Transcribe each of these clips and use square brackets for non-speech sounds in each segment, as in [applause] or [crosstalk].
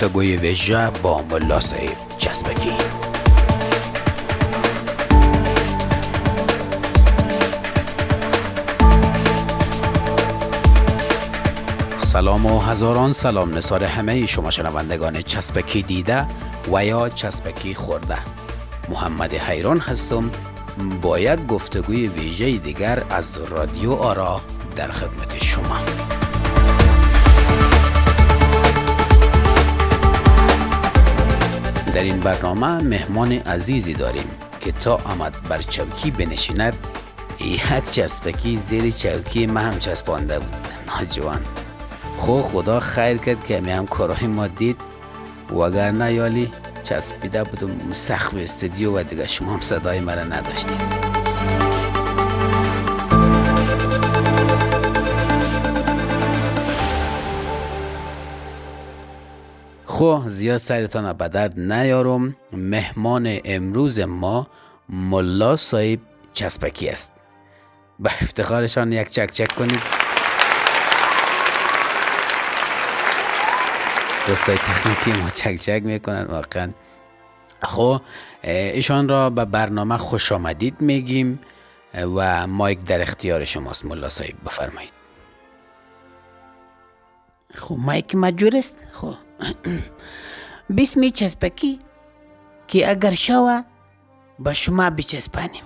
گفتگوی ویژه با ملا سعید چسبکی سلام و هزاران سلام نصار همه شما شنوندگان چسبکی دیده و یا چسبکی خورده. محمد حیران هستم. با یک گفتگوی ویژه دیگر از رادیو آرا در خدمت شما. در این برنامه مهمان عزیزی داریم که تا آمد بر چوکی بنشیند یک چسبکی زیر چوکی ما هم چسبانده بود. [laughs] ناجوان. خو خدا خیر کرد که می هم کارهای ما دید. وگرنه یالی چسبیده بودم سخف استودیو و دیگه شما هم صدای مرا نداشتید. خو زیاد سرتان به درد نیارم. مهمان امروز ما ملا صاحب چسبکی است. به افتخارشان یک چک چک کنید. دوستای تکنیکی ما چک چک می‌کنن واقعا. خب ایشان را به برنامه خوش آمدید میگیم و مایک در اختیار شماست ملا صاحب بفرمایید. بچسبانیم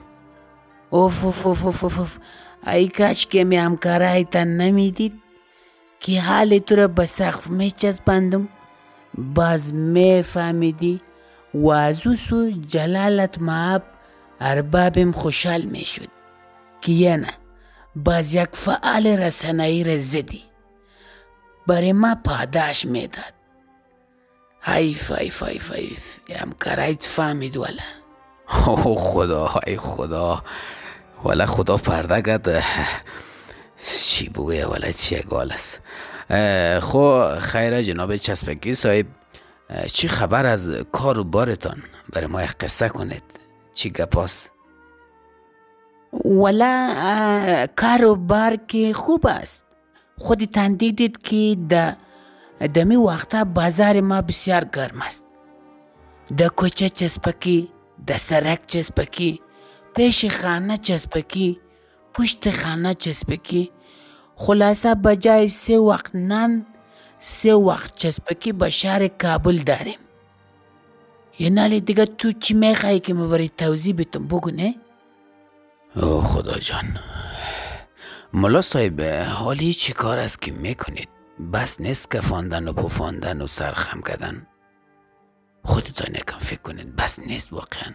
اوف اوف اوف اوف اوف, اوف. ای کاش که می همکارایتان نمی‌دید که حال تو را به سقف می چسباندم باز می فهمیدی و از او سو جلالت معاب اربابم خوشحال می شد که یه نه باز یک فعال رسانایی را زدی برای ما پاداش می‌داد. حیف حیف حیف حیف. همکارایت فهمید ولا او خدا ای خدا. ولا خدا پرده گد. چی بگویه ولا چی گال است؟ خو خیر جناب چسبکی صاحب. چی خبر از کار و بارتان برای ما قصه کنید. چی گپاست ولا کار و بار که خوب است. خودتان دیدید که د دمی وقتا بازار ما بسیار گرم است. د کوچه چسبکی د سرک چسبکی پیش خانه چسبکی پشت خانه چسبکی خلاصه بجای سه وقت نان سه وقت چسبکی به شهر کابل داریم. یه نالی دیگه تو چی میخوایی که مبری توضیح بتون بگو نه؟ او خدا جان ملا صاحب حالی چی کار است که می‌کنید. بس نیست که فاندن و پفاندن و سرخم کردن. خودتان یکم فکر کنید. بس نیست واقعا.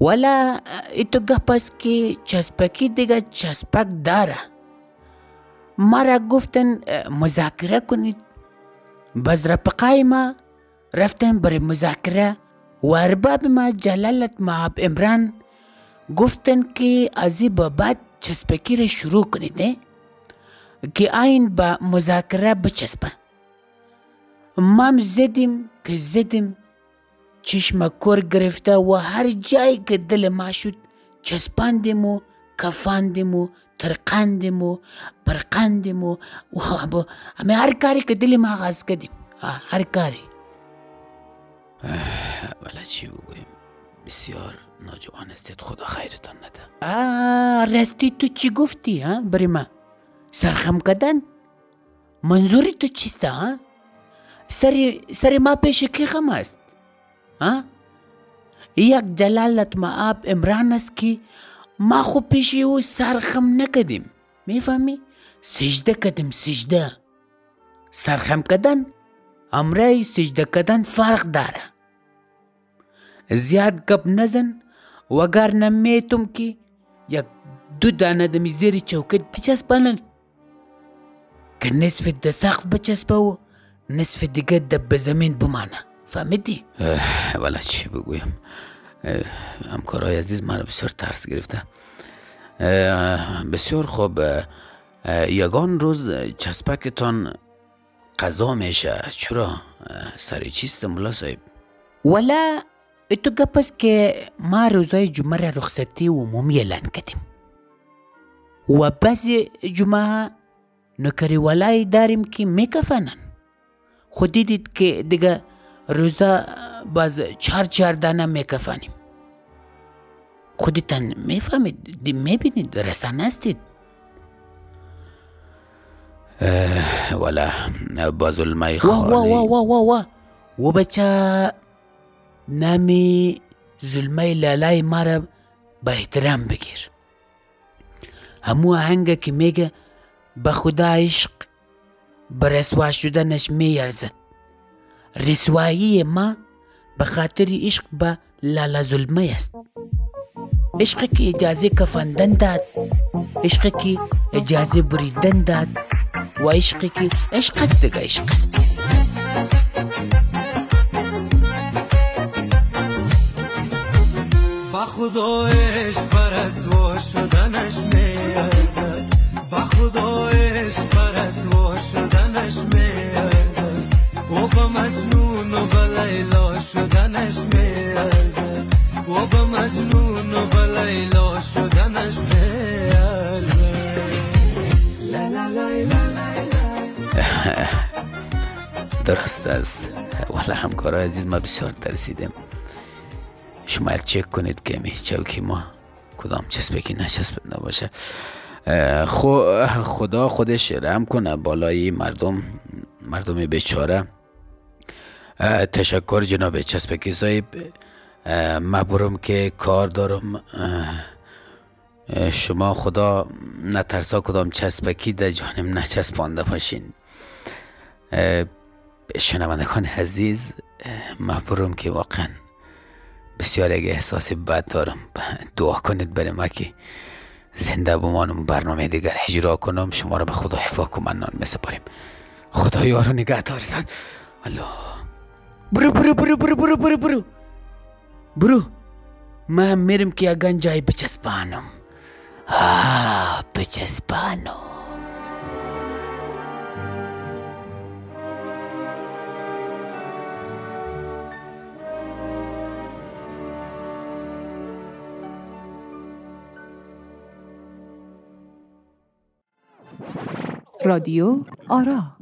ولا ایتو گپ است که چسبکی دیگه چسبک داره. ما را گفتن مذاکره کنید. باز رفقای ما رفتن برای مذاکره. و ارباب ما جلالت معاب امران گفتن که ازی با بعد چسبکی را شروع کنید که این با مذاکره بچسبه مام زدیم که زدیم چشم کور گرفته و هر جایی که دل ما شد چسباندیم و کفاندیم و ترقاندیم و برقاندیم و همه هر کاری که دل ما آغاز کردیم۔ هر کاری۔ ولی چی بگویم بسیار ناجوان استید خدا خیرتان نده. آه راستی تو چی گفتی ها بری ما سرخم کردن منظوری تو چیست ها؟ سری, سری ما پیش کی خم است؟ ها؟ یک جلالت معاب امران است که ما خو پیش او سرخم نکدیم. میفهمی؟ سجده کدیم سجده. سرخم کدن؟ امره سجده کدن فرق داره. زیاد گپ نزن وگرنه میتم که یک دو دانه دمی زیر چوکت بچسبانن که نصف د سقف بچسبه نصف دیگه د به زمین بمانه فهمیدی؟ ولی چی بگویم. همکارای عزیز مرا بسیار ترس گرفته. بسیار خوب. یگان روز چسبکتان قضا میشه. چرا؟ سر چیست ملا صاحب؟ ولا Esto capaz que Maros ay jumara ruxsati umumi elan kadim. وبازي جماعة نكري ولاي دارم كي ميكا فنن خديدت كي دقا روزا باز چار چار دانا ميكا فنم خودتان میفهمید دی میبینید رسانه هستید ولا باز المای خالی وا وا وا وا وا و بچه نامی ظلمه لالای ما را به احترام بگیر. همو آهنگه که میگه به خدا عشق به رسوا شدنش میارزد رسوایی ما به خاطر عشق به لالا ظلمه است. عشق که اجازه کفندن داد عشق که اجازه بریدن داد و عشق که عشق است دیگه عشق است خدایش بر اسوا شدنش میارزد با خدایش بر اسوا شدنش میارزد او با مجنون و با لیلا شدنش میارزد او با مجنون و با لیلا شدنش میارزد لا لا درست است. ولی همکارای عزیز ما بسیار ترسیدیم. شما چک کنید که می چوکی ما کدام چسبکی نچسب نباشه. خو خدا خودش رحم کنه بالای مردم مردم بیچاره. تشکر جناب چسبکی صاحب. اه، من برم که کار دارم. شما خدا نترسا کدام چسبکی در جانم نچسبانده باشین. شنوندگان عزیز اه، من برم که واقعا بسیار یک احساس بد دارم دعا کنید برای ما که زنده بمانم برنامه دیگر اجرا کنم شما رو به خدای پاک و منان میسپاریم خدا یارو نگه دارتن الله برو برو برو برو برو برو برو. برو. من میرم که اگان جای بچسبانم. آه بچسبانم. رادیو آرا.